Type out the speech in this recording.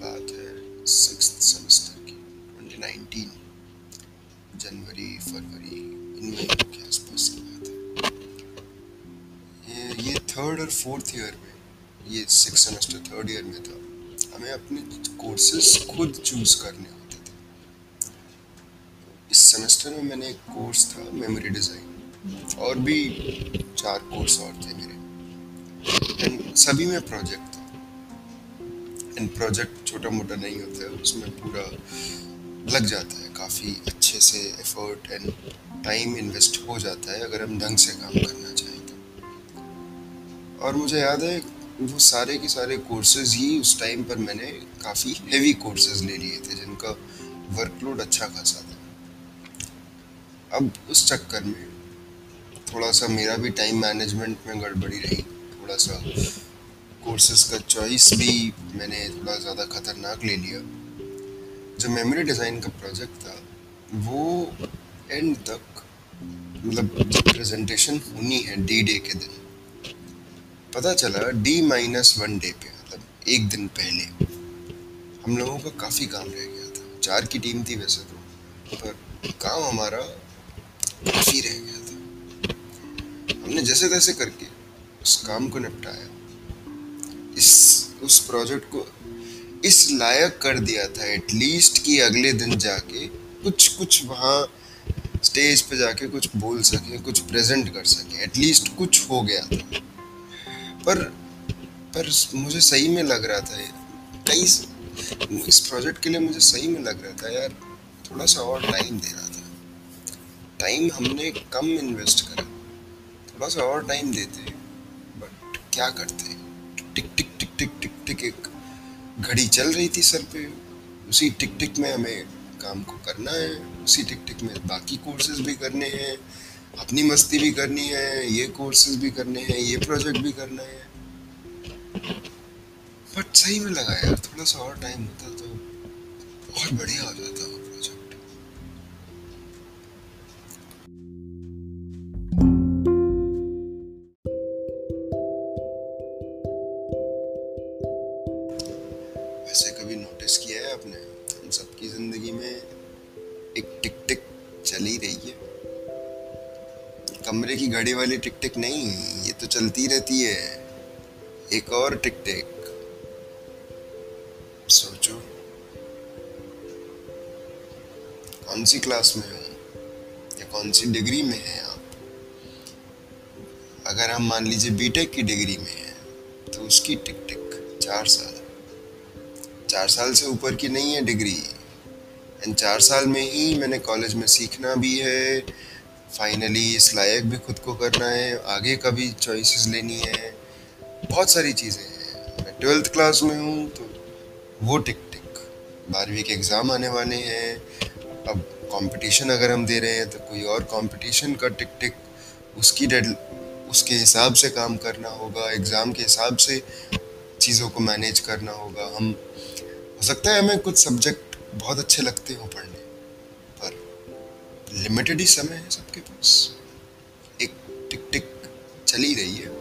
बात है six semester की 2019 जनवरी फरवरी इन महीनों के आसपास की बात है ये, थर्ड और फोर्थ ईयर में ये सिक्स सेमेस्टर थर्ड ईयर में था हमें अपने कोर्सेज खुद चूज़ करने होते थे। इस सेमेस्टर में मैंने एक कोर्स था मेमोरी डिज़ाइन और भी चार कोर्स और थे मेरे। सभी में प्रोजेक्ट था। एंड प्रोजेक्ट छोटा मोटा नहीं होता है, उसमें पूरा लग जाता है, काफ़ी अच्छे से एफर्ट एंड टाइम इन्वेस्ट हो जाता है, अगर हम ढंग से काम करना चाहें तो। और मुझे याद है, वो सारे के सारे कोर्सेज ही उस टाइम पर मैंने काफ़ी हेवी कोर्सेज ले लिए थे, जिनका वर्कलोड अच्छा खासा था। अब उस चक्कर में थोड़ा सा मेरा भी टाइम मैनेजमेंट में गड़बड़ी रही, थोड़ा सा कोर्सेज का चॉइस भी मैंने थोड़ा ज़्यादा खतरनाक ले लिया। जो मेमोरी डिज़ाइन का प्रोजेक्ट था, वो एंड तक मतलब प्रेजेंटेशन होनी है डी डे के दिन, पता चला डी माइनस वन डे पे मतलब एक दिन पहले, हम लोगों का काफ़ी काम रह गया था। चार की टीम थी वैसे तो पर काम हमारा काफ़ी रह गया था। हमने जैसे तैसे करके उस काम को निपटाया। उस प्रोजेक्ट को इस लायक कर दिया था एटलीस्ट कि अगले दिन जाके कुछ कुछ वहाँ स्टेज पे जाके कुछ बोल सके, कुछ प्रेजेंट कर सके एटलीस्ट कुछ हो गया था। पर पर मुझे सही में लग रहा था कई इस प्रोजेक्ट के लिए मुझे सही में लग रहा था यार, थोड़ा सा और टाइम देना था। टाइम हमने कम इन्वेस्ट करा। थोड़ा सा और टाइम देते बट क्या करते? टिक टिक टिक टिक टिक। टिक एक घड़ी चल रही थी सर पे। उसी टिक टिक में हमें काम को करना है, उसी टिक टिक में बाकी कोर्सेज भी करने हैं, अपनी मस्ती भी करनी है, ये कोर्सेज भी करने हैं, ये प्रोजेक्ट भी करना है। बट सही में लगा यार थोड़ा सा और टाइम होता तो और बढ़िया हो जाता। वैसे कभी नोटिस किया है आपने? हम सबकी ज़िंदगी में एक टिक टिक चल ही रही है। कमरे की घड़ी वाली टिक टिक नहीं, ये तो चलती रहती है। एक और टिक टिक। सोचो। कौन सी क्लास में हो? या कौन सी डिग्री में है आप? अगर हम मान लीजिए बीटेक की डिग्री में है तो उसकी टिक टिक, चार साल। चार साल से ऊपर की नहीं है डिग्री। एंड चार साल में ही मैंने कॉलेज में सीखना भी है। फाइनली इस लायक भी खुद को करना है। आगे का भी चॉइसेस लेनी है। बहुत सारी चीज़ें हैं। मैं ट्वेल्थ क्लास में हूँ तो वो टिक टिक बारहवीं के एग्ज़ाम आने वाले हैं। अब कंपटीशन अगर हम दे रहे हैं तो कोई और कंपटीशन का टिक टिक उसकी डेड उसके हिसाब से काम करना होगा। एग्ज़ाम के हिसाब से चीज़ों को मैनेज करना होगा। हम हो सकता है हमें कुछ सब्जेक्ट बहुत अच्छे लगते हो पढ़ने, पर लिमिटेड ही समय है सबके पास। एक टिक टिक चली रही है।